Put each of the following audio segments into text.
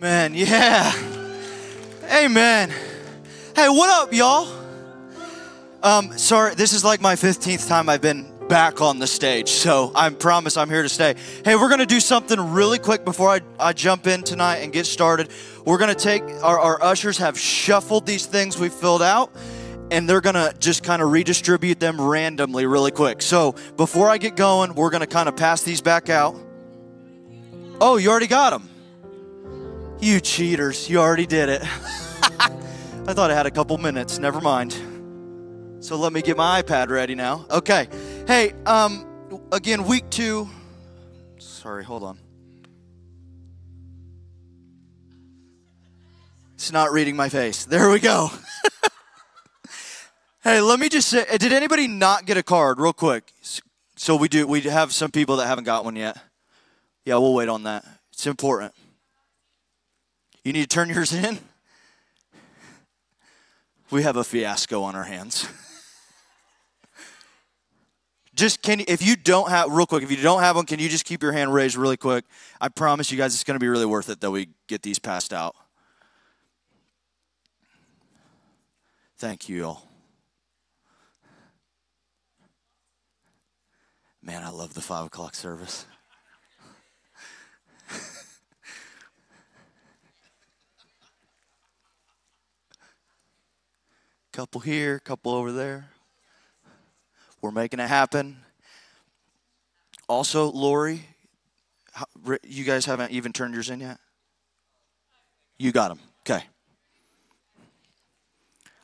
Man, yeah. Amen. Hey, what up, y'all? Um, sorry, this is like my 15th time I've been back on the stage, so I promise I'm here to stay. Hey, we're gonna do something really quick before I, I jump in tonight and get started. We're gonna take, our, our ushers have shuffled these things we filled out, and they're gonna just kind of redistribute them randomly really quick. So before I get going, we're gonna kind of pass these back out. Oh, you already got them. You cheaters, you already did it. I thought I had a couple minutes, never mind. So let me get my iPad ready now. Okay. Hey, um, again, week two. Sorry, hold on. It's not reading my face. There we go. hey, let me just say, did anybody not get a card real quick? So we do, we have some people that haven't got one yet. Yeah, we'll wait on that. It's important. You need to turn yours in? We have a fiasco on our hands. just can if you don't have real quick if you don't have one can you just keep your hand raised really quick i promise you guys it's going to be really worth it that we get these passed out thank you all man i love the five o'clock service couple here couple over there we're making it happen. Also, Lori, you guys haven't even turned yours in yet? You got them. Okay.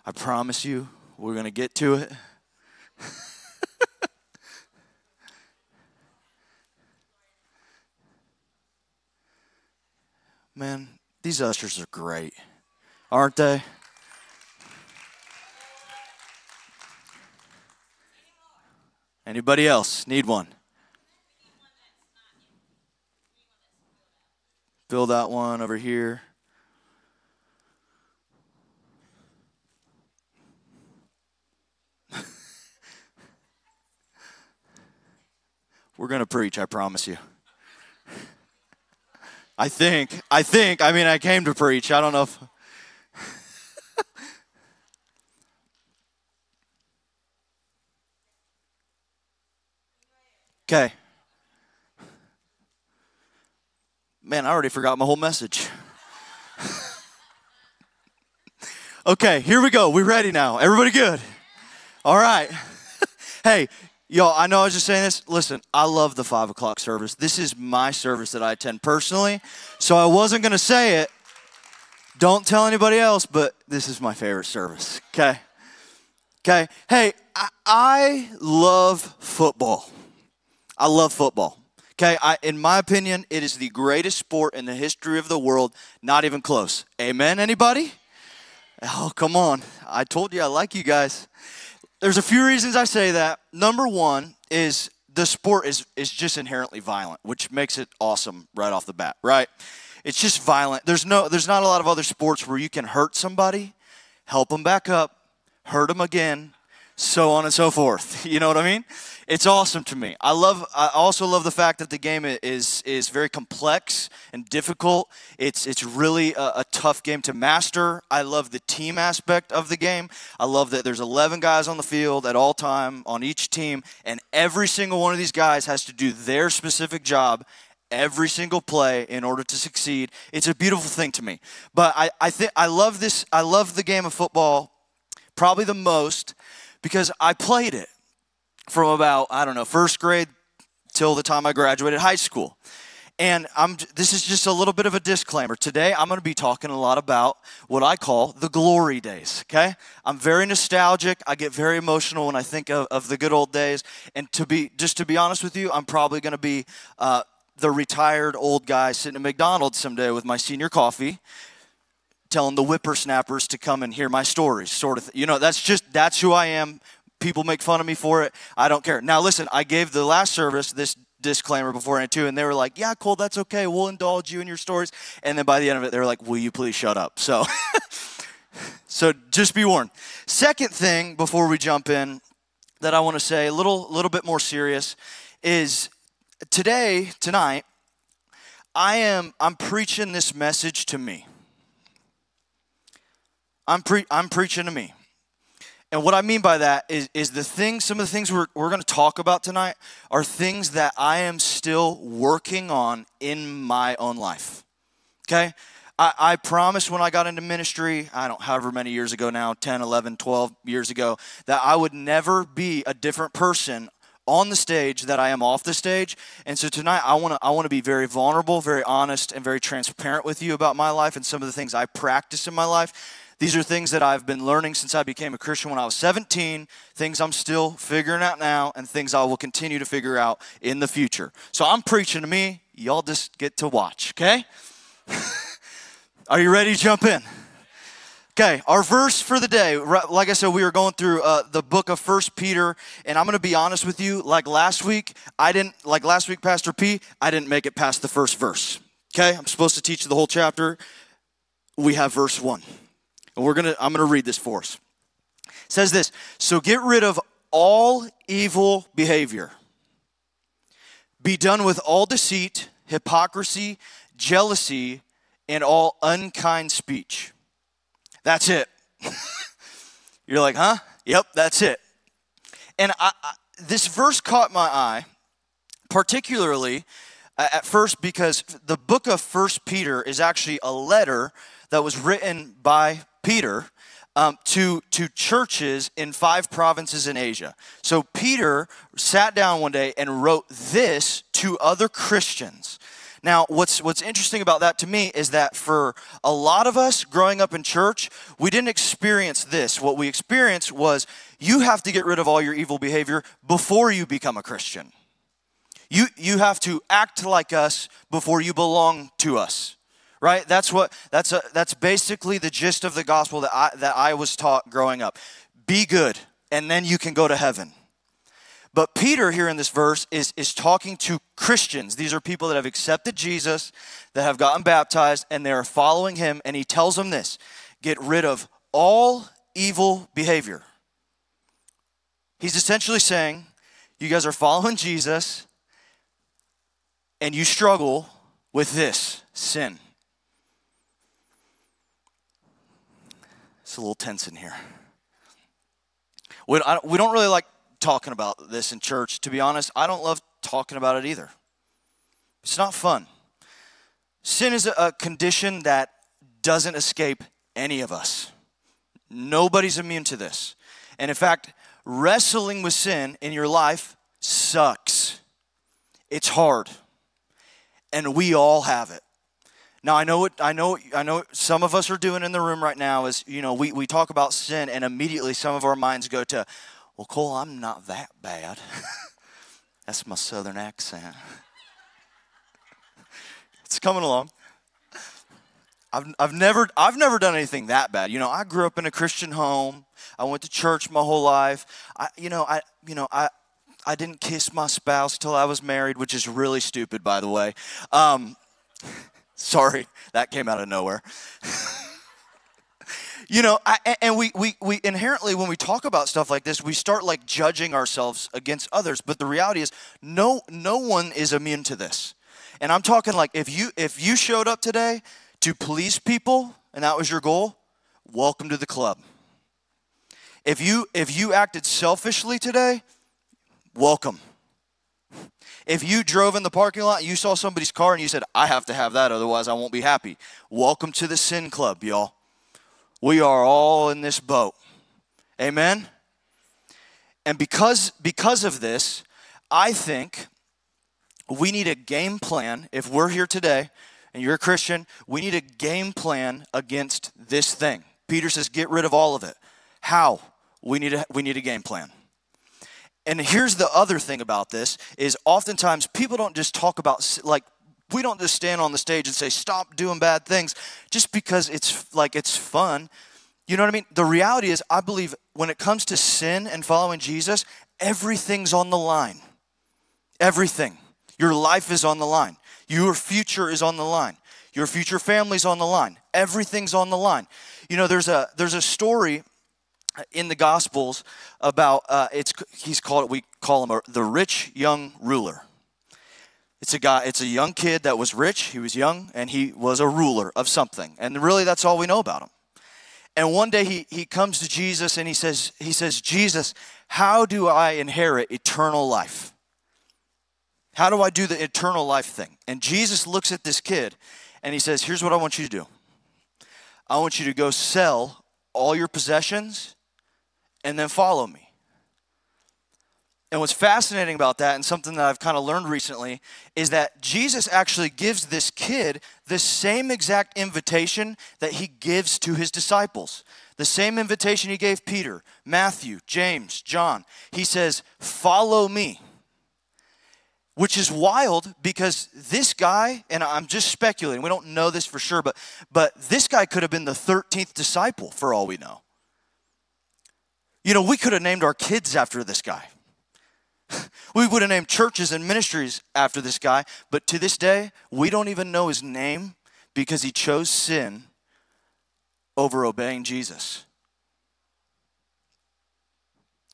I promise you, we're going to get to it. Man, these ushers are great, aren't they? Anybody else need one? Fill that one over here. We're going to preach, I promise you. I think, I think, I mean, I came to preach. I don't know if. Okay. Man, I already forgot my whole message. okay, here we go. We're ready now. Everybody good? All right. hey, y'all, I know I was just saying this. Listen, I love the five o'clock service. This is my service that I attend personally. So I wasn't going to say it. Don't tell anybody else, but this is my favorite service. Okay? Okay. Hey, I, I love football. I love football. Okay, I, in my opinion, it is the greatest sport in the history of the world. Not even close. Amen, anybody? Oh, come on. I told you I like you guys. There's a few reasons I say that. Number one is the sport is, is just inherently violent, which makes it awesome right off the bat, right? It's just violent. There's no there's not a lot of other sports where you can hurt somebody, help them back up, hurt them again, so on and so forth. You know what I mean? It's awesome to me. I love. I also love the fact that the game is is very complex and difficult. It's it's really a, a, tough game to master. I love the team aspect of the game. I love that there's 11 guys on the field at all time on each team, and every single one of these guys has to do their specific job every single play in order to succeed. It's a beautiful thing to me. But I I think I love this. I love the game of football probably the most because I played it from about, I don't know, first grade till the time I graduated high school. And I'm, this is just a little bit of a disclaimer. Today, I'm going to be talking a lot about what I call the glory days, okay? I'm very nostalgic. I get very emotional when I think of, of the good old days. And to be, just to be honest with you, I'm probably going to be uh, the retired old guy sitting at McDonald's someday with my senior coffee telling the whippersnappers to come and hear my stories sort of you know that's just that's who i am people make fun of me for it. I don't care. Now, listen, I gave the last service this disclaimer beforehand too, and they were like, "Yeah, Cole, that's okay. We'll indulge you in your stories." And then by the end of it, they were like, "Will you please shut up?" So, so just be warned. Second thing before we jump in, that I want to say a little, little bit more serious, is today, tonight. I am I'm preaching this message to me. I'm pre- I'm preaching to me. And what I mean by that is, is the things, some of the things we're, we're going to talk about tonight are things that I am still working on in my own life. Okay? I, I promised when I got into ministry, I don't, however many years ago now, 10, 11, 12 years ago, that I would never be a different person on the stage that I am off the stage. And so tonight I want to I want to be very vulnerable, very honest and very transparent with you about my life and some of the things I practice in my life. These are things that I've been learning since I became a Christian when I was 17, things I'm still figuring out now and things I will continue to figure out in the future. So I'm preaching to me, y'all just get to watch, okay? are you ready to jump in? Okay, our verse for the day, like I said, we are going through uh, the book of First Peter, and I'm going to be honest with you. Like last week, I didn't, like last week, Pastor P, I didn't make it past the first verse. Okay, I'm supposed to teach the whole chapter. We have verse one, and we're gonna, I'm gonna read this for us. It says this: So get rid of all evil behavior. Be done with all deceit, hypocrisy, jealousy, and all unkind speech that's it. You're like, huh? Yep, that's it. And I, I, this verse caught my eye, particularly uh, at first because the book of First Peter is actually a letter that was written by Peter um, to, to churches in five provinces in Asia. So Peter sat down one day and wrote this to other Christians. Now, what's what's interesting about that to me is that for a lot of us growing up in church, we didn't experience this. What we experienced was you have to get rid of all your evil behavior before you become a Christian. You you have to act like us before you belong to us. Right? That's what that's a, that's basically the gist of the gospel that I that I was taught growing up. Be good and then you can go to heaven. But Peter, here in this verse, is, is talking to Christians. These are people that have accepted Jesus, that have gotten baptized, and they are following him. And he tells them this get rid of all evil behavior. He's essentially saying, You guys are following Jesus, and you struggle with this sin. It's a little tense in here. We, we don't really like talking about this in church. To be honest, I don't love talking about it either. It's not fun. Sin is a condition that doesn't escape any of us. Nobody's immune to this. And in fact, wrestling with sin in your life sucks. It's hard. And we all have it. Now I know what I know I know some of us are doing in the room right now is, you know, we, we talk about sin and immediately some of our minds go to, well, Cole, I'm not that bad. That's my southern accent. it's coming along. I've, I've, never, I've never done anything that bad. You know, I grew up in a Christian home. I went to church my whole life. I, you know, I, you know, I, I didn't kiss my spouse till I was married, which is really stupid, by the way. Um, sorry, that came out of nowhere. you know I, and we, we we inherently when we talk about stuff like this we start like judging ourselves against others. But the reality is no no one is immune to this. And i'm talking like if you if you showed up today to please people and that was your goal welcome to the club. If you if you acted selfishly today welcome if you drove in the parking lot you saw somebody's car and you said i have to have that otherwise i won't be happy welcome to the sin club y'all we are all in this boat. Amen? And because, because of this, I think we need a game plan. If we're here today and you're a Christian, we need a game plan against this thing. Peter says, get rid of all of it. How? We need a, we need a game plan. And here's the other thing about this is oftentimes people don't just talk about like we don't just stand on the stage and say stop doing bad things just because it's like it's fun. You know what i mean? The reality is i believe when it comes to sin and following jesus everything's on the line. Everything. Your life is on the line. Your future is on the line. Your future family's on the line. Everything's on the line. You know there's a there's a story in the gospels about uh, it's he's called we call him a, the rich young ruler It's a guy, it's a young kid that was rich, he was young, and he was a ruler of something. And really that's all we know about him. And one day he, he comes to Jesus and he says, he says, Jesus, how do I inherit eternal life? How do I do the eternal life thing? And Jesus looks at this kid and he says, Here's what I want you to do. I want you to go sell all your possessions and then follow me. And what's fascinating about that, and something that I've kind of learned recently, is that Jesus actually gives this kid the same exact invitation that he gives to his disciples. The same invitation he gave Peter, Matthew, James, John. He says, Follow me. Which is wild because this guy, and I'm just speculating, we don't know this for sure, but, but this guy could have been the 13th disciple for all we know. You know, we could have named our kids after this guy. We would have named churches and ministries after this guy, but to this day, we don't even know his name because he chose sin over obeying Jesus.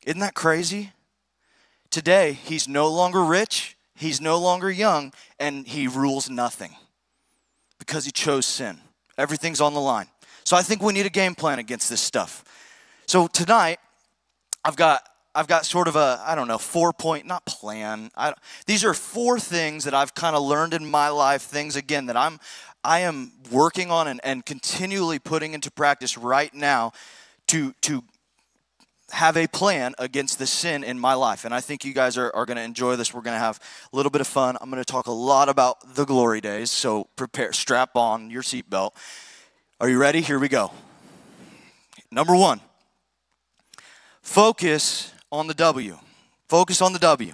Isn't that crazy? Today, he's no longer rich, he's no longer young, and he rules nothing because he chose sin. Everything's on the line. So I think we need a game plan against this stuff. So tonight, I've got I've got sort of a, I don't know, four point, not plan. I, these are four things that I've kind of learned in my life, things again that I'm, I am working on and, and continually putting into practice right now to, to have a plan against the sin in my life. And I think you guys are, are going to enjoy this. We're going to have a little bit of fun. I'm going to talk a lot about the glory days. So prepare, strap on your seatbelt. Are you ready? Here we go. Number one, focus on the W. Focus on the W.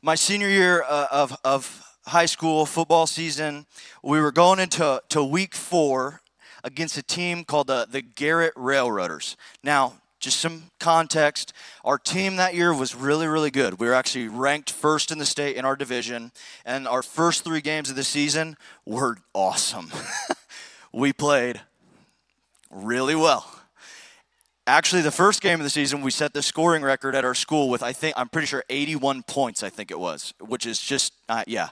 My senior year uh, of, of high school football season, we were going into to week four against a team called the, the Garrett Railroaders. Now, just some context our team that year was really really good we were actually ranked first in the state in our division and our first three games of the season were awesome we played really well Actually, the first game of the season, we set the scoring record at our school with, I think, I'm pretty sure 81 points, I think it was, which is just, uh, yeah,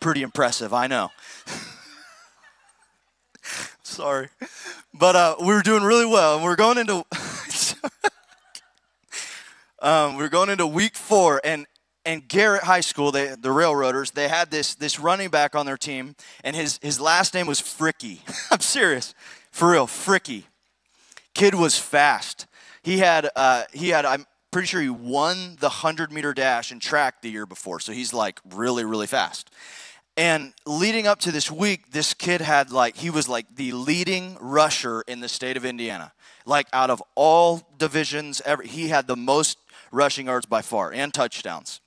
pretty impressive, I know. Sorry. But uh, we were doing really well, and we are going into. um, we are going into week four, and and Garrett High School, they, the Railroaders, they had this this running back on their team, and his his last name was Fricky. I'm serious, for real, Fricky. Kid was fast. He had, uh, he had, I'm pretty sure he won the 100 meter dash in track the year before. So he's like really, really fast. And leading up to this week, this kid had like, he was like the leading rusher in the state of Indiana. Like out of all divisions, ever, he had the most rushing yards by far and touchdowns.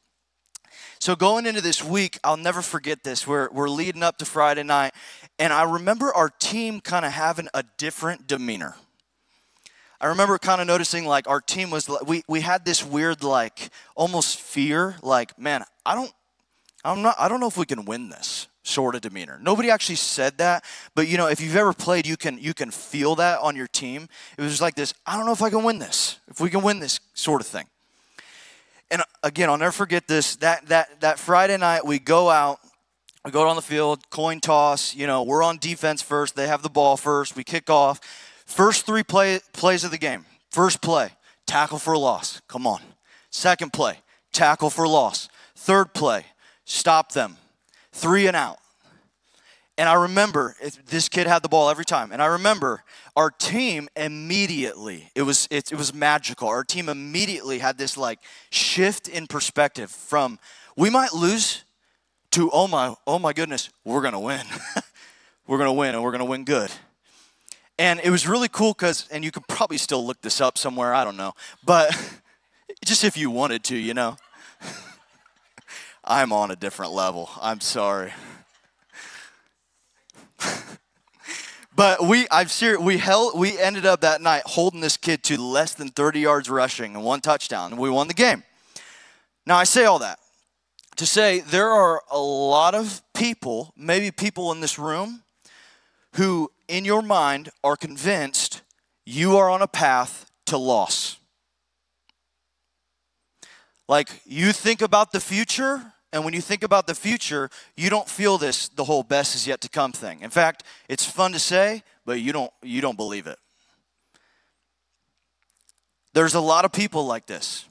So going into this week, I'll never forget this. We're, we're leading up to Friday night, and I remember our team kind of having a different demeanor. I remember kind of noticing like our team was we we had this weird like almost fear like man I don't I'm not I don't know if we can win this sort of demeanor. Nobody actually said that, but you know if you've ever played you can you can feel that on your team. It was like this I don't know if I can win this. If we can win this sort of thing. And again, I'll never forget this that that that Friday night we go out we go on the field, coin toss, you know, we're on defense first, they have the ball first, we kick off First three play, plays of the game. First play, tackle for a loss. Come on. Second play, tackle for loss. Third play, stop them. Three and out. And I remember this kid had the ball every time. And I remember our team immediately, it was, it, it was magical. Our team immediately had this like shift in perspective from we might lose to oh my, oh my goodness, we're gonna win. we're gonna win and we're gonna win good. And it was really cool because, and you could probably still look this up somewhere, I don't know, but just if you wanted to, you know. I'm on a different level. I'm sorry. but we I'm serious we held we ended up that night holding this kid to less than 30 yards rushing and one touchdown and we won the game. Now I say all that to say there are a lot of people, maybe people in this room who in your mind are convinced you are on a path to loss. Like you think about the future and when you think about the future, you don't feel this the whole best is yet to come thing. In fact, it's fun to say, but you don't you don't believe it. There's a lot of people like this.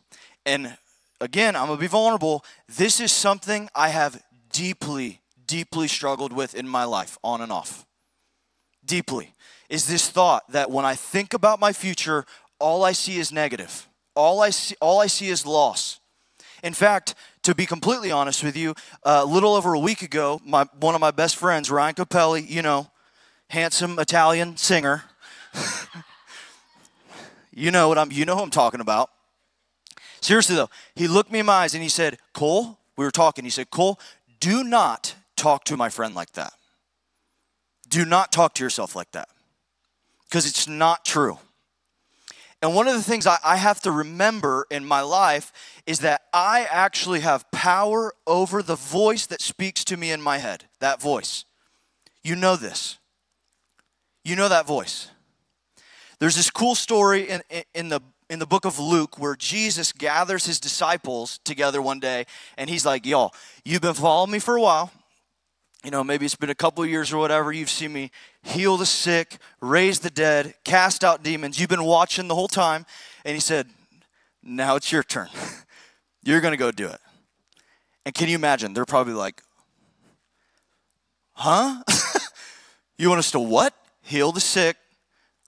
And again, I'm going to be vulnerable. This is something I have deeply deeply struggled with in my life on and off. Deeply is this thought that when I think about my future, all I see is negative. All I see, all I see is loss. In fact, to be completely honest with you, a little over a week ago, my, one of my best friends, Ryan Capelli, you know, handsome Italian singer. you know what I'm you know who I'm talking about. Seriously though, he looked me in my eyes and he said, Cole, we were talking, he said, Cole, do not talk to my friend like that. Do not talk to yourself like that because it's not true. And one of the things I, have to remember in my life is that I actually have power over the voice that speaks to me in my head. That voice. You know this. You know that voice. There's this cool story in, in the in the book of Luke where Jesus gathers his disciples together one day and he's like, Y'all, you've been following me for a while you know, maybe it's been a couple years or whatever, you've seen me heal the sick, raise the dead, cast out demons. You've been watching the whole time. And he said, Now it's your turn. You're going to go do it. And can you imagine? They're probably like, Huh? you want us to what? Heal the sick,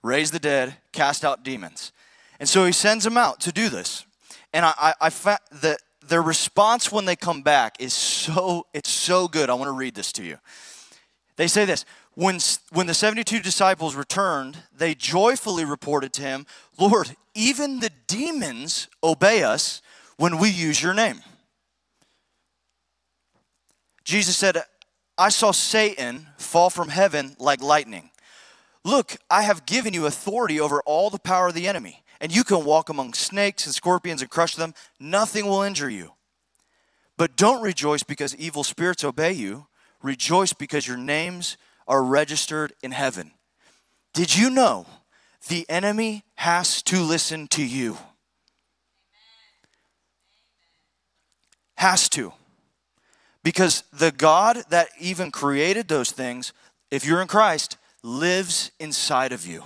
raise the dead, cast out demons. And so he sends them out to do this. And I, I, I found that their response when they come back is so it's so good. I want to read this to you. They say this, when, when the 72 disciples returned, they joyfully reported to him, Lord, even the demons obey us when we use your name. Jesus said, I saw Satan fall from heaven like lightning. Look, I have given you authority over all the power of the enemy and you can walk among snakes and scorpions and crush them. Nothing will injure you. But don't rejoice because evil spirits obey you. Rejoice because your names are registered in heaven. Did you know the enemy has to listen to you? Has to. Because the God that even created those things, if you're in Christ, lives inside of you.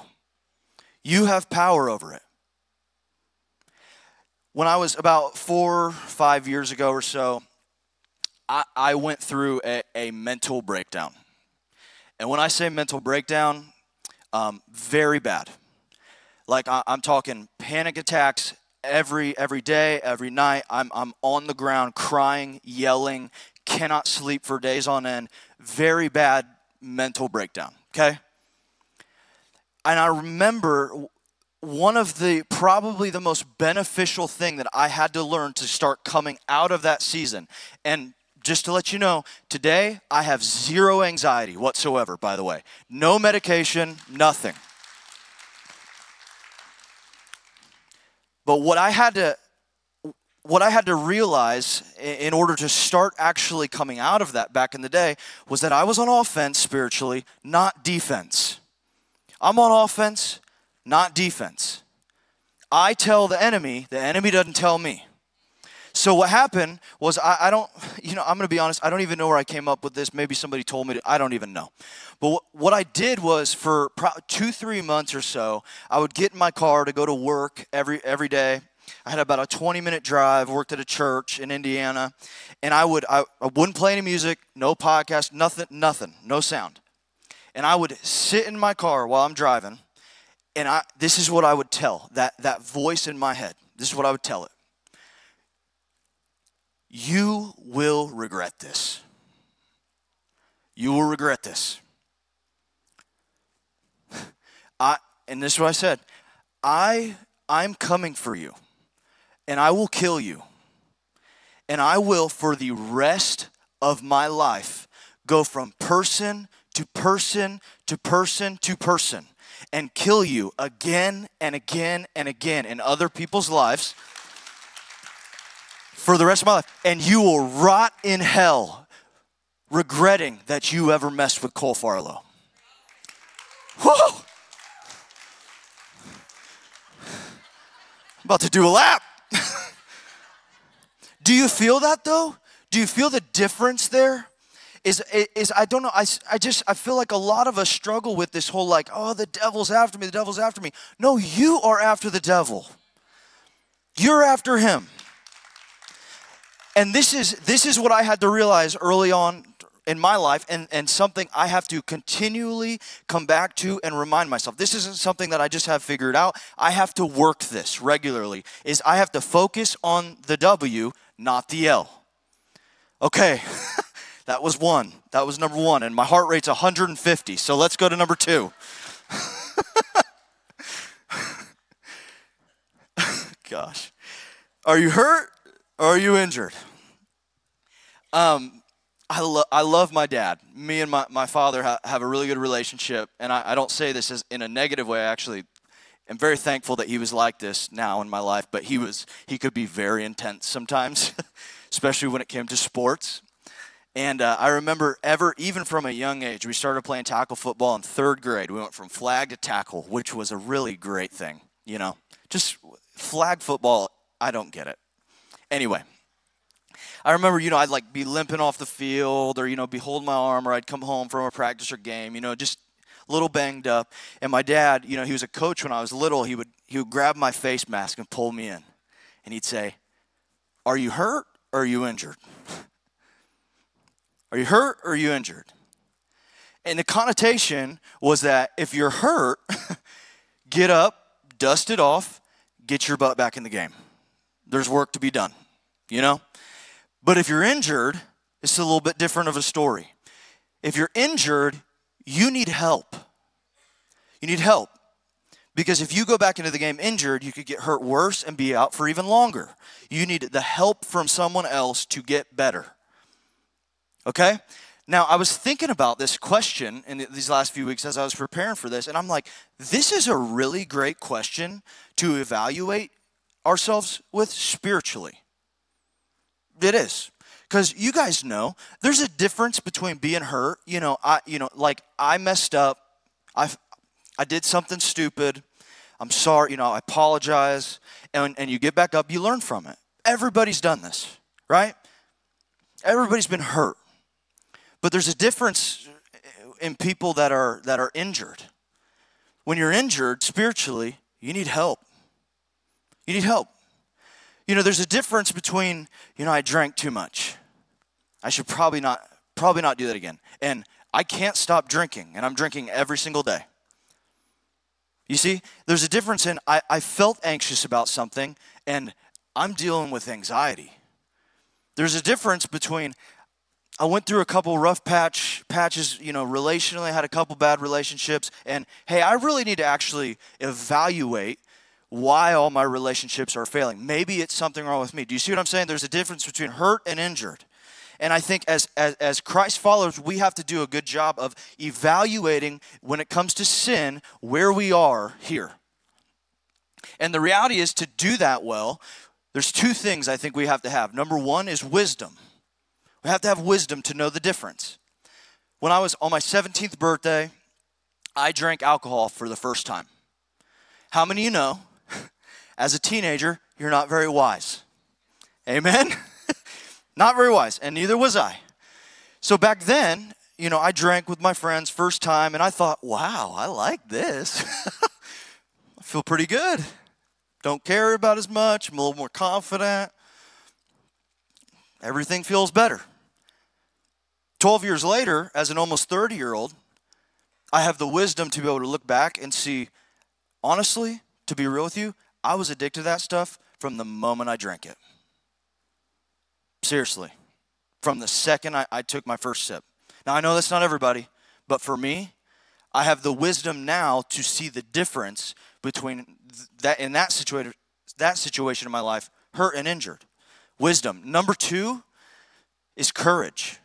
You have power over it when I was about four, five years ago or so, I, I went through a, a, mental breakdown. And when I say mental breakdown, um, very bad. Like I, I'm talking panic attacks every every day, every night. I'm I'm on the ground crying, yelling, cannot sleep for days on end. Very bad mental breakdown. Okay. And I remember one of the probably the most beneficial thing that I had to learn to start coming out of that season. And just to let you know, today I have zero anxiety whatsoever, by the way. No medication, nothing. But what I had to what I had to realize in order to start actually coming out of that back in the day was that I was on offense spiritually, not defense. I'm on offense, not defense. I tell the enemy, the enemy doesn't tell me. So what happened was I, I don't, you know, I'm to be honest, I don't even know where I came up with this. Maybe somebody told me, to, I don't even know. But what, what I did was for pro- two, three months or so, I would get in my car to go to work every, every day. I had about a 20 minute drive, worked at a church in Indiana, and I would, I, I wouldn't play any music, no podcast, nothing, nothing, no sound. And I would sit in my car while I'm driving and I, this is what I would tell that, that voice in my head. This is what I would tell it. You will regret this. You will regret this. I, and this is what I said I, I'm coming for you, and I will kill you. And I will, for the rest of my life, go from person to person to person to person and kill you again and again and again in other people's lives for the rest of my life. And you will rot in hell regretting that you ever messed with Cole Farlow. Whoa! I'm about to do a lap. do you feel that though? Do do you feel the difference there? Is, is I don't know, I, I just, I feel like a lot of us struggle with this whole like, oh, the devil's after me, the devil's after me. No, you are after the devil. You're after him. And this is, this is what I had to realize early on in my life and, and something I have to continually come back to and remind myself. This isn't something that I just have figured out. I have to work this regularly. Is I have to focus on the W, not the L. Okay. that was one. That was number 1 and my heart rate's 150. So let's go to number 2. Gosh. Are you hurt or are you injured? Um, I, lo- I love my dad. Me and my, my father ha- have a really good relationship. And I, I don't say this as in a negative way. I actually am very thankful that he was like this now in my life. But he was he could be very intense sometimes, especially when it came to sports. And uh, I remember ever, even from a young age, we started playing tackle football in third grade. We went from flag to tackle, which was a really great thing. You know, just flag football, I don't get it. Anyway, I remember, you know, I'd like be limping off the field or, you know, be holding my arm or I'd come home from a practice or game, you know, just a little banged up. And my dad, you know, he was a coach when I was little. He would, he would grab my face mask and pull me in. And he'd say, Are you hurt or are you injured? Are you hurt or are you injured? And the connotation was that if you're hurt, get up, dust it off, get your butt back in the game. There's work to be done, you know? But if you're injured, it's a little bit different of a story. If you're injured, you need help. You need help. Because if you go back into the game injured, you could get hurt worse and be out for even longer. You need the help from someone else to get better. Okay? Now, I was thinking about this question in these last few weeks as I was preparing for this, and I'm like, this is a really great question to evaluate ourselves with spiritually. It is. Because you guys know there's a difference between being hurt, you know, I you know, like I messed up, I I did something stupid, I'm sorry, you know, I apologize, and, and you get back up, you learn from it. Everybody's done this, right? Everybody's been hurt. But there's a difference in people that are that are injured. When you're injured spiritually, you need help. You need help. You know, there's a difference between, you know, I drank too much. I should probably not probably not do that again. And I can't stop drinking, and I'm drinking every single day. You see, there's a difference in I, I felt anxious about something and I'm dealing with anxiety. There's a difference between I went through a couple rough patch patches, you know, relationally, had a couple bad relationships, and hey, I really need to actually evaluate why all my relationships are failing. Maybe it's something wrong with me. Do you see what I'm saying? There's a difference between hurt and injured. And I think as, as, as Christ followers, we have to do a good job of evaluating when it comes to sin where we are here. And the reality is to do that well, there's two things I think we have to have. Number one is wisdom. We have to have wisdom to know the difference. When I was on my 17th birthday, I drank alcohol for the first time. How many of you know as a teenager, you're not very wise. Amen? not very wise, and neither was I. So back then, you know, I drank with my friends first time, and I thought, wow, I like this. I feel pretty good. Don't care about as much. I'm a little more confident. Everything feels better. 12 years later, as an almost 30 year old, I have the wisdom to be able to look back and see, honestly, to be real with you, I was addicted to that stuff from the moment I drank it. Seriously. From the second I, I took my first sip. Now, I know that's not everybody, but for me, I have the wisdom now to see the difference between that in that situation, that situation in my life, hurt and injured. Wisdom. Number two is courage.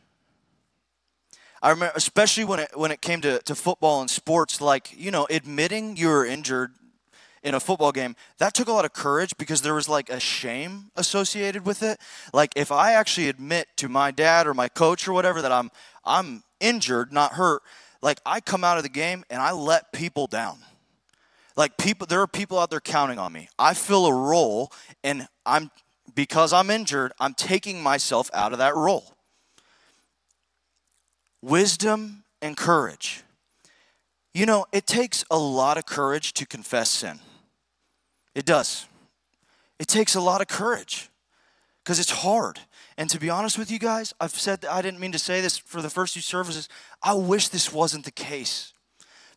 I remember, especially when it when it came to, to football and sports, like you know, admitting you were injured in a football game, that took a lot of courage because there was like a shame associated with it. Like if I actually admit to my dad or my coach or whatever that I'm I'm injured, not hurt, like I come out of the game and I let people down. Like people there are people out there counting on me. I fill a role and I'm because I'm injured, I'm taking myself out of that role. Wisdom and courage. You know, it takes a lot of courage to confess sin. It does. It takes a lot of courage because it's hard. And to be honest with you guys, I've said I didn't mean to say this for the first two services. I wish this wasn't the case.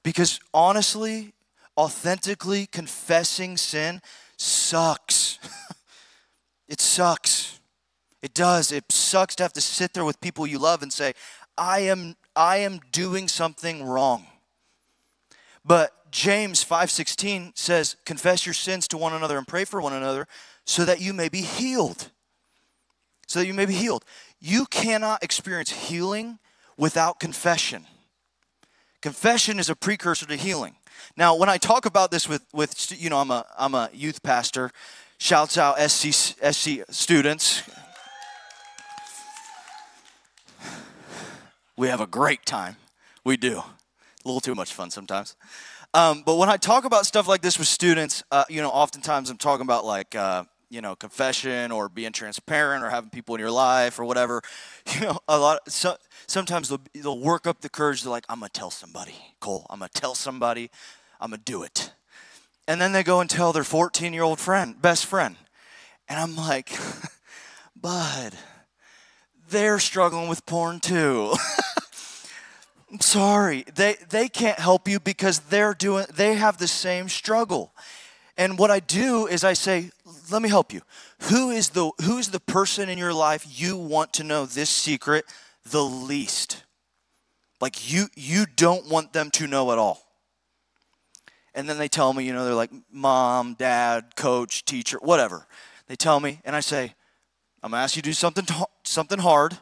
Because honestly, authentically confessing sin sucks. it sucks. It does. It sucks to have to sit there with people you love and say, I am I am doing something wrong. But James 5:16 says, "Confess your sins to one another and pray for one another so that you may be healed." So that you may be healed. You cannot experience healing without confession. Confession is a precursor to healing. Now, when I talk about this with, with you know, I'm a, I'm a youth pastor, shouts out SC, SC students. We have a great time. We do. A little too much fun sometimes. Um, but when I talk about stuff like this with students, uh, you know, oftentimes I'm talking about like, uh, you know, confession or being transparent or having people in your life or whatever. You know, a lot. So, sometimes they'll, they'll work up the courage. They're like, I'm gonna tell somebody, Cole. I'm gonna tell somebody. I'm gonna do it. And then they go and tell their 14 year old friend, best friend, and I'm like, Bud, they're struggling with porn too. I'm sorry. They they can't help you because they're doing they have the same struggle. And what I do is I say, let me help you. Who is the who is the person in your life you want to know this secret the least? Like you you don't want them to know at all. And then they tell me, you know, they're like mom, dad, coach, teacher, whatever. They tell me and I say, I'm going to ask you to do something something hard.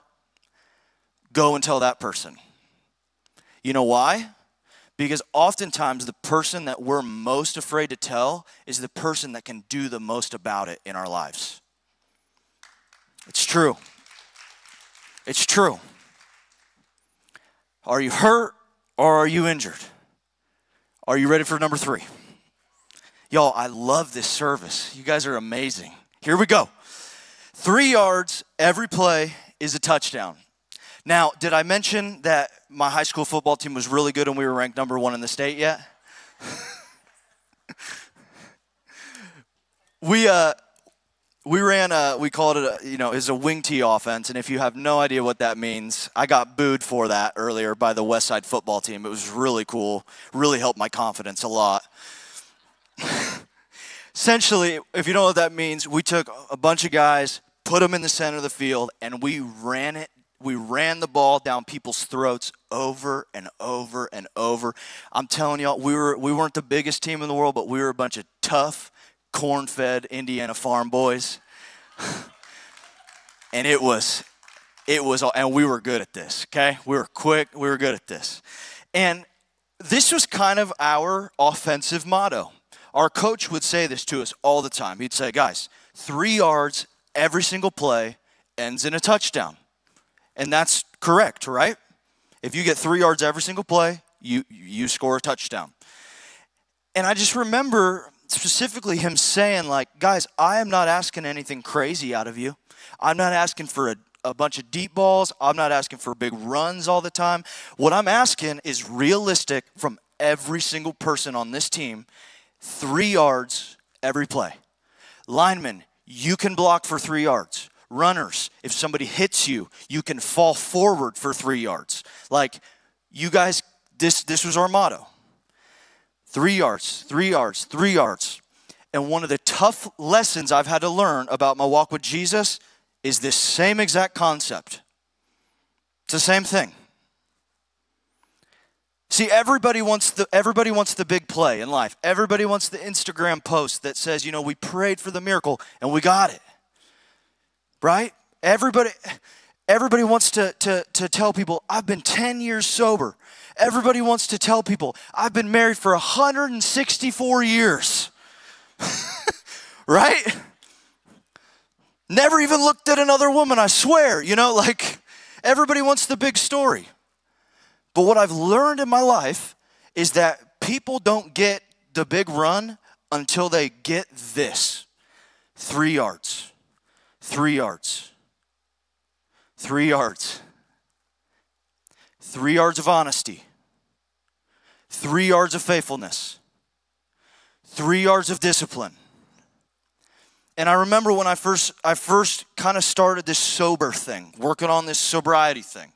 Go and tell that person. You know why? Because oftentimes the person that we're most afraid to tell is the person that can do the most about it in our lives. It's true. It's true. Are you hurt or are you injured? Are you ready for number three? Y'all, I love this service. You guys are amazing. Here we go. Three yards every play is a touchdown. Now, did I mention that my high school football team was really good and we were ranked number one in the state yet? we uh, we ran a we called it a, you know is a Wing-T offense, and if you have no idea what that means, I got booed for that earlier by the West Side football team. It was really cool, really helped my confidence a lot. Essentially, if you don't know what that means, we took a bunch of guys, put them in the center of the field, and we ran it we ran the ball down people's throats over and over and over. I'm telling y'all, we were we weren't the biggest team in the world, but we were a bunch of tough, corn-fed Indiana farm boys. and it was it was and we were good at this, okay? We were quick, we were good at this. And this was kind of our offensive motto. Our coach would say this to us all the time. He'd say, "Guys, 3 yards every single play ends in a touchdown." And that's correct, right? If you get three yards every single play, you, you score a touchdown. And I just remember specifically him saying, like, guys, I am not asking anything crazy out of you. I'm not asking for a, a bunch of deep balls. I'm not asking for big runs all the time. What I'm asking is realistic from every single person on this team three yards every play. Lineman, you can block for three yards runners, if somebody hits you, you can fall forward for three yards. Like, you guys, this, this was our motto three yards, three yards, three yards. And one of the tough lessons I've had to learn about my walk with Jesus is this same exact concept. It's the same thing. See, everybody wants the everybody wants the big play in life. Everybody wants the Instagram post that says, you know, we prayed for the miracle and we got it right? Everybody, everybody wants to, to, to tell people, I've been 10 years sober. Everybody wants to tell people, I've been married for 164 years. right? Never even looked at another woman, I swear. You know, like everybody wants the big story. But what I've learned in my life is that people don't get the big run until they get this three yards three yards. Three yards. Three yards of honesty. Three yards of faithfulness. Three yards of discipline. And I remember when I first I first kind of started this sober thing, working on this sobriety thing.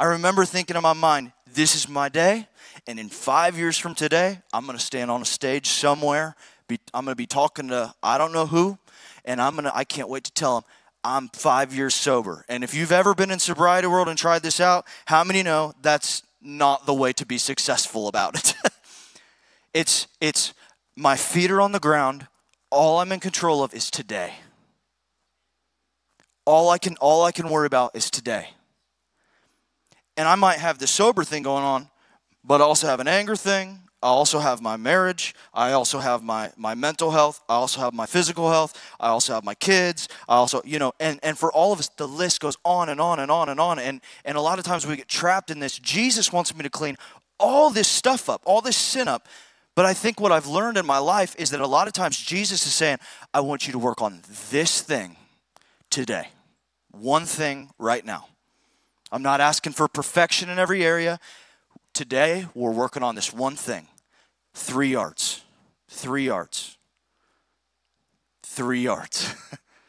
I remember thinking in my mind, this is my day, and in five years from today, I'm gonna stand on a stage somewhere. Be, I'm gonna be talking to I don't know who, and I'm gonna I can't wait to tell them I'm five years sober. And if you've ever been in sobriety world and tried this out, how many know that's not the way to be successful about it? it's it's my feet are on the ground. All I'm in control of is today. All I can all I can worry about is today and I might have the sober thing going on, but I also have an anger thing. I also have my marriage. I also have my, my mental health. I also have my physical health. I also have my kids. I also, you know, and, and for all of us, the list goes on and on and on and on. And, and a lot of times we get trapped in this. Jesus wants me to clean all this stuff up, all this sin up. But I think what I've learned in my life is that a lot of times Jesus is saying, I want you to work on this thing today, one thing right now. I'm not asking for perfection in every area. Today, we're working on this one thing three yards. Three yards. Three yards.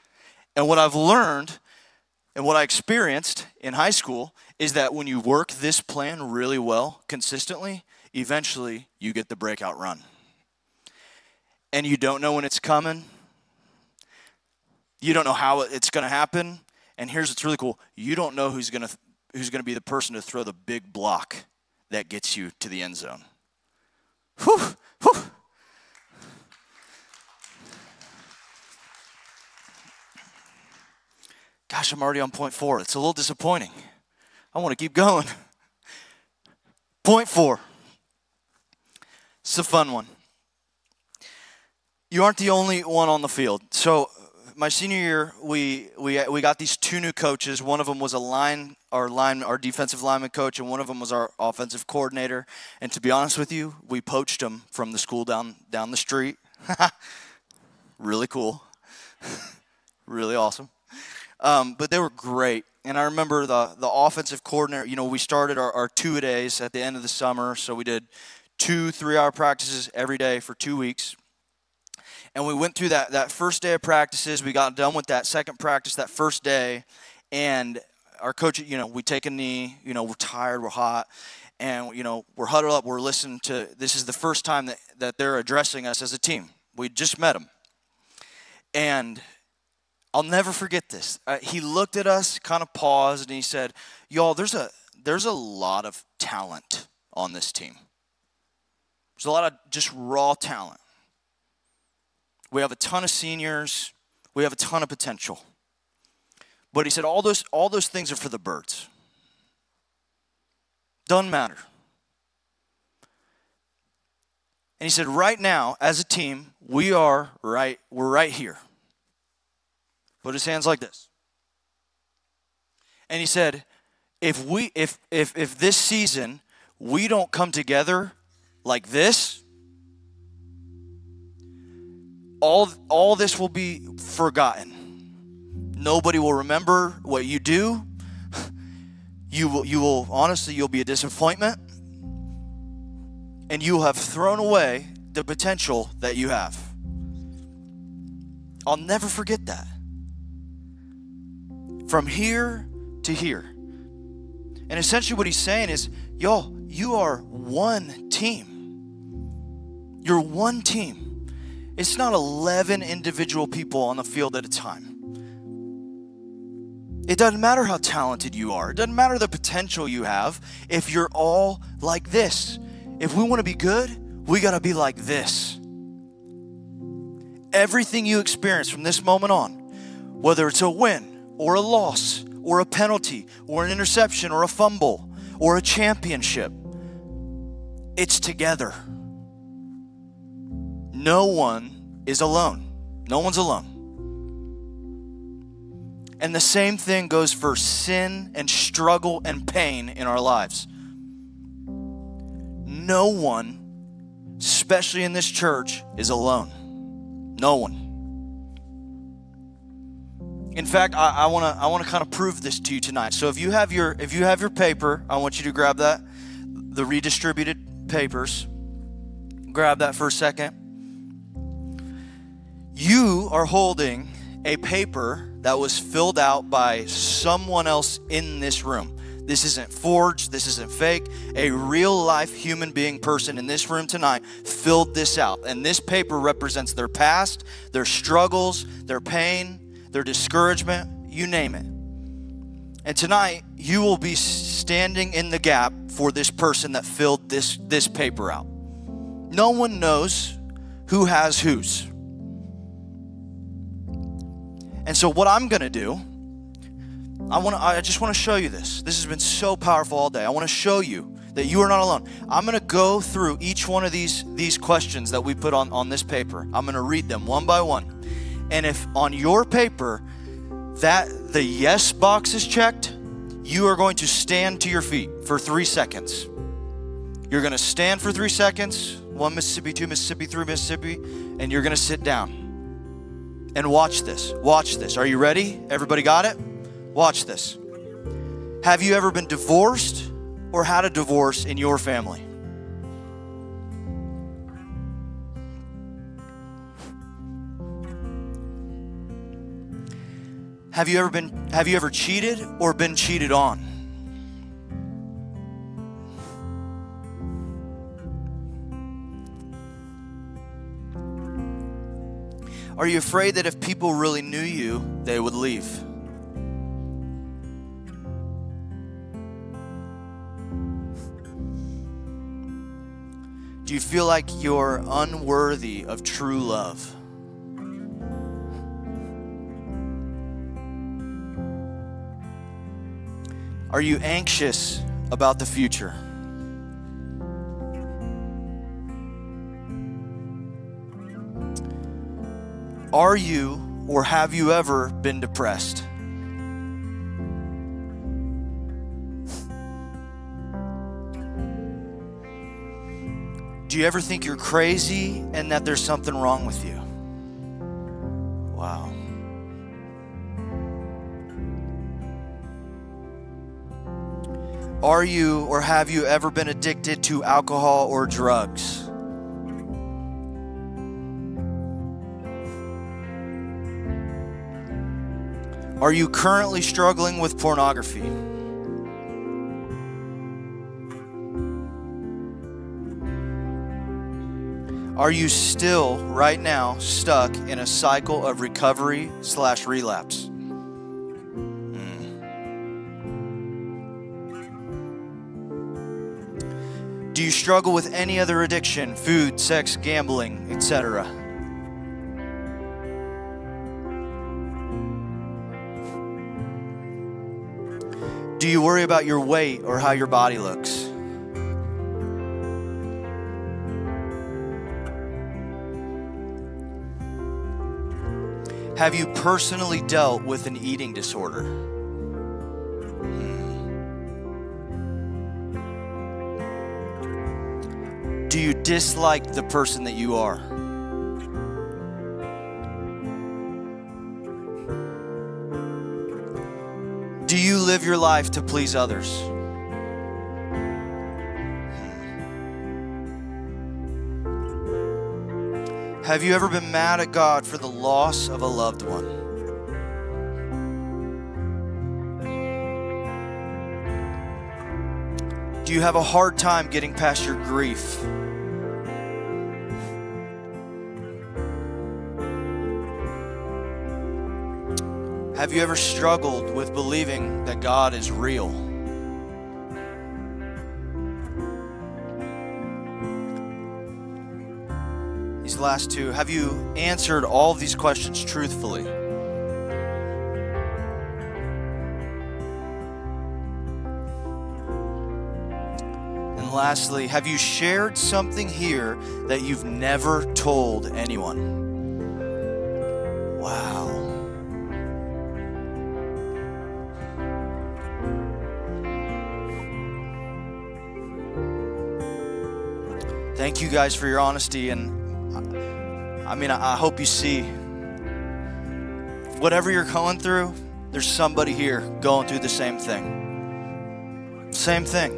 and what I've learned and what I experienced in high school is that when you work this plan really well, consistently, eventually you get the breakout run. And you don't know when it's coming. You don't know how it's going to happen. And here's what's really cool you don't know who's going to who's going to be the person to throw the big block that gets you to the end zone. Whew, whew. Gosh, I'm already on point four. It's a little disappointing. I want to keep going. Point four. It's a fun one. You aren't the only one on the field. So my senior year, we, we, we got these two new coaches. One of them was a line, our line, our defensive lineman coach, and one of them was our offensive coordinator. And to be honest with you, we poached them from the school down down the street. really cool, really awesome. Um, but they were great. And I remember the the offensive coordinator. You know, we started our, our two days at the end of the summer, so we did two three hour practices every day for two weeks and we went through that, that first day of practices. We got done with that second practice that first day. And our coach, you know, we take a knee, you know, we're tired, we're hot. And, you know, we're huddled up, we're listening to, this is the first time that, that they're addressing us as a team. We just met them. And I'll never forget this. Uh, he looked at us, kind of paused, and he said, Y'all, there's a, there's a lot of talent on this team. There's a lot of just raw talent. We have a ton of seniors. We have a ton of potential. But he said all those all those things are for the birds. Doesn't matter. And he said, right now, as a team, we are right, we're right here. Put his hands like this. And he said, if we if if if this season we don't come together like this, all, all this will be forgotten. Nobody will remember what you do. You will, you will honestly, you'll be a disappointment. And you will have thrown away the potential that you have. I'll never forget that. From here to here. And essentially, what he's saying is, y'all, you are one team. You're one team. It's not 11 individual people on the field at a time. It doesn't matter how talented you are, it doesn't matter the potential you have if you're all like this. If we want to be good, we got to be like this. Everything you experience from this moment on, whether it's a win or a loss or a penalty or an interception or a fumble or a championship, it's together. No one is alone. No one's alone. And the same thing goes for sin and struggle and pain in our lives. No one, especially in this church, is alone. No one. In fact, I want to I want to kind of prove this to you tonight. So if you have your if you have your paper, I want you to grab that, the redistributed papers. Grab that for a second. You are holding a paper that was filled out by someone else in this room. This isn't forged, this isn't fake. A real life human being person in this room tonight filled this out. And this paper represents their past, their struggles, their pain, their discouragement, you name it. And tonight, you will be standing in the gap for this person that filled this, this paper out. No one knows who has whose. And so, what I'm going to do, I want to, I just want to show you this. This has been so powerful all day. I want to show you that you are not alone. I'm going to go through each one of these these questions that we put on on this paper. I'm going to read them one by one. And if on your paper that the yes box is checked, you are going to stand to your feet for 3 seconds. You're going to stand for 3 seconds, 1 Mississippi, 2 Mississippi, 3 Mississippi, and you're going to sit down. And watch this. Watch this. Are you ready? Everybody got it? Watch this. Have you ever been divorced or had a divorce in your family? Have you ever been have you ever cheated or been cheated on? Are you afraid that if people really knew you, they would leave? Do you feel like you're unworthy of true love? Are you anxious about the future? Are you or have you ever been depressed? Do you ever think you're crazy and that there's something wrong with you? Wow. Are you or have you ever been addicted to alcohol or drugs? Are you currently struggling with pornography? Are you still, right now, stuck in a cycle of recovery slash relapse? Hmm. Do you struggle with any other addiction, food, sex, gambling, etc.? Do you worry about your weight or how your body looks? Have you personally dealt with an eating disorder? Hmm. Do you dislike the person that you are? Live your life to please others? Have you ever been mad at God for the loss of a loved one? Do you have a hard time getting past your grief? Have you ever struggled with believing that God is real? These last two, have you answered all these questions truthfully? And lastly, have you shared something here that you've never told anyone? Thank you guys for your honesty. And I mean, I hope you see whatever you're going through, there's somebody here going through the same thing. Same thing.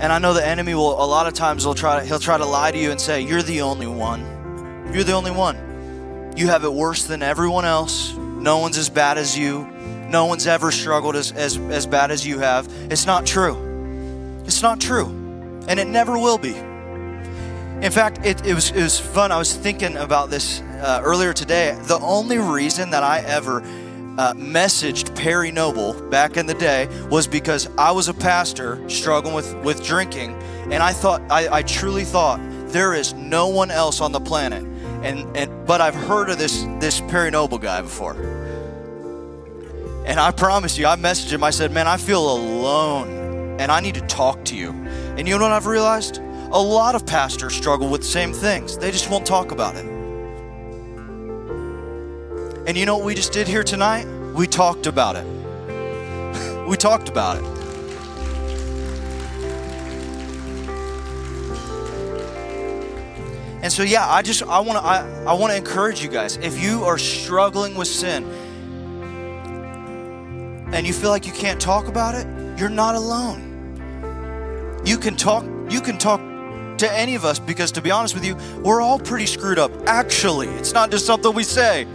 And I know the enemy will a lot of times he'll try to, he'll try to lie to you and say, "You're the only one. You're the only one. You have it worse than everyone else. No one's as bad as you. No one's ever struggled as, as, as bad as you have." It's not true. It's not true. And it never will be. In fact, it, it, was, it was fun. I was thinking about this uh, earlier today. The only reason that I ever uh, messaged Perry Noble back in the day was because I was a pastor struggling with, with drinking, and I thought I, I truly thought there is no one else on the planet. And, and but I've heard of this this Perry Noble guy before. And I promise you, I messaged him. I said, "Man, I feel alone, and I need to talk to you." And you know what I've realized? A lot of pastors struggle with the same things. They just won't talk about it. And you know what we just did here tonight? We talked about it. we talked about it. And so yeah, I just I want to I, I want to encourage you guys. If you are struggling with sin and you feel like you can't talk about it, you're not alone. You can talk you can talk to any of us because, to be honest with you, we're all pretty screwed up. Actually, it's not just something we say.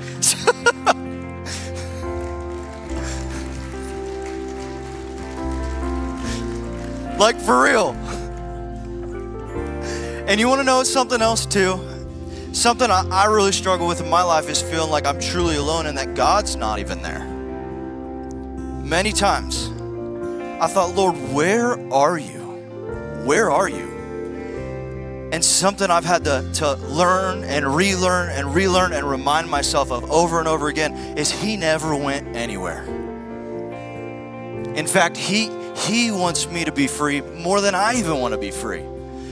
like, for real. And you want to know something else, too? Something I, I really struggle with in my life is feeling like I'm truly alone and that God's not even there. Many times, I thought, Lord, where are you? Where are you? And something I've had to, to learn and relearn and relearn and remind myself of over and over again is He never went anywhere. In fact, He He wants me to be free more than I even want to be free.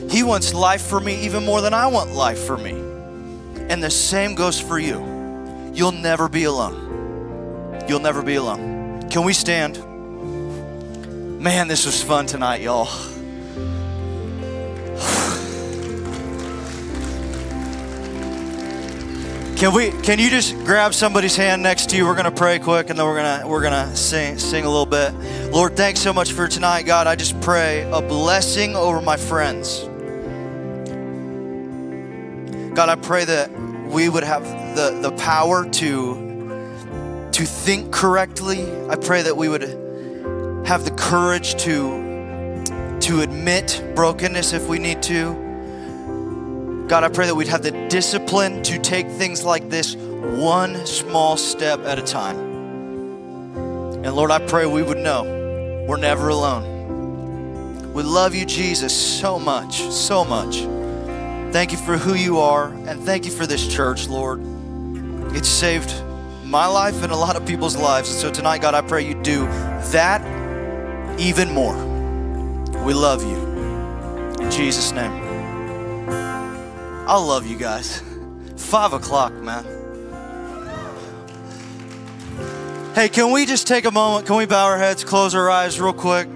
He wants life for me even more than I want life for me. And the same goes for you. You'll never be alone. You'll never be alone. Can we stand? Man, this was fun tonight, y'all. Can we can you just grab somebody's hand next to you? We're gonna pray quick and then we're gonna we're gonna sing sing a little bit. Lord, thanks so much for tonight, God. I just pray a blessing over my friends. God, I pray that we would have the, the power to, to think correctly. I pray that we would have the courage to, to admit brokenness if we need to. God, I pray that we'd have the discipline to take things like this one small step at a time. And Lord, I pray we would know we're never alone. We love you, Jesus, so much, so much. Thank you for who you are, and thank you for this church, Lord. It's saved my life and a lot of people's lives. And so tonight, God, I pray you do that even more. We love you. In Jesus' name. I love you guys. Five o'clock, man. Hey, can we just take a moment? Can we bow our heads, close our eyes real quick?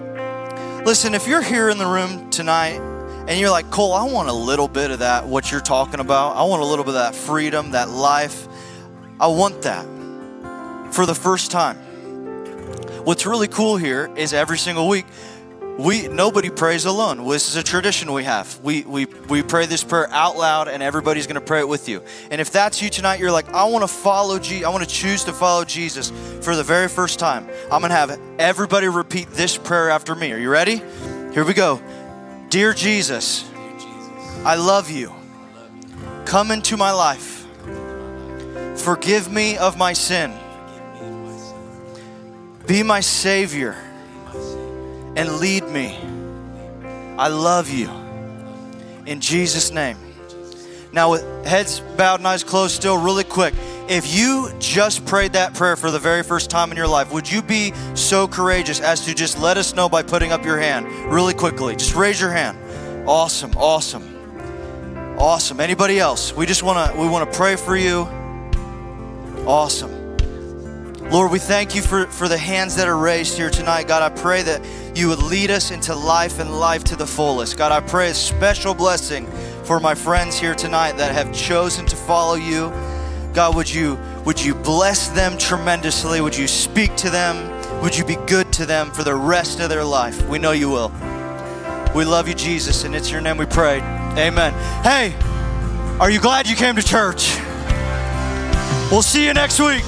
Listen, if you're here in the room tonight and you're like, Cole, I want a little bit of that, what you're talking about. I want a little bit of that freedom, that life. I want that for the first time. What's really cool here is every single week we nobody prays alone. This is a tradition we have. We we we pray this prayer out loud, and everybody's going to pray it with you. And if that's you tonight, you're like, I want to follow Jesus. I want to choose to follow Jesus for the very first time. I'm going to have everybody repeat this prayer after me. Are you ready? Here we go. Dear Jesus, I love you. Come into my life. Forgive me of my sin. Be my Savior and lead me. I love you. In Jesus' name. Now, with heads bowed and eyes closed, still really quick, if you just prayed that prayer for the very first time in your life, would you be so courageous as to just let us know by putting up your hand really quickly? Just raise your hand. Awesome, awesome. Awesome. Anybody else? We just want to we want to pray for you. Awesome. Lord, we thank you for, for the hands that are raised here tonight. God, I pray that you would lead us into life and life to the fullest. God, I pray a special blessing for my friends here tonight that have chosen to follow you. God, would you Would you bless them tremendously? Would you speak to them? Would you be good to them for the rest of their life? We know you will. We love you, Jesus, and it's your name we pray. Amen. Hey, are you glad you came to church? We'll see you next week.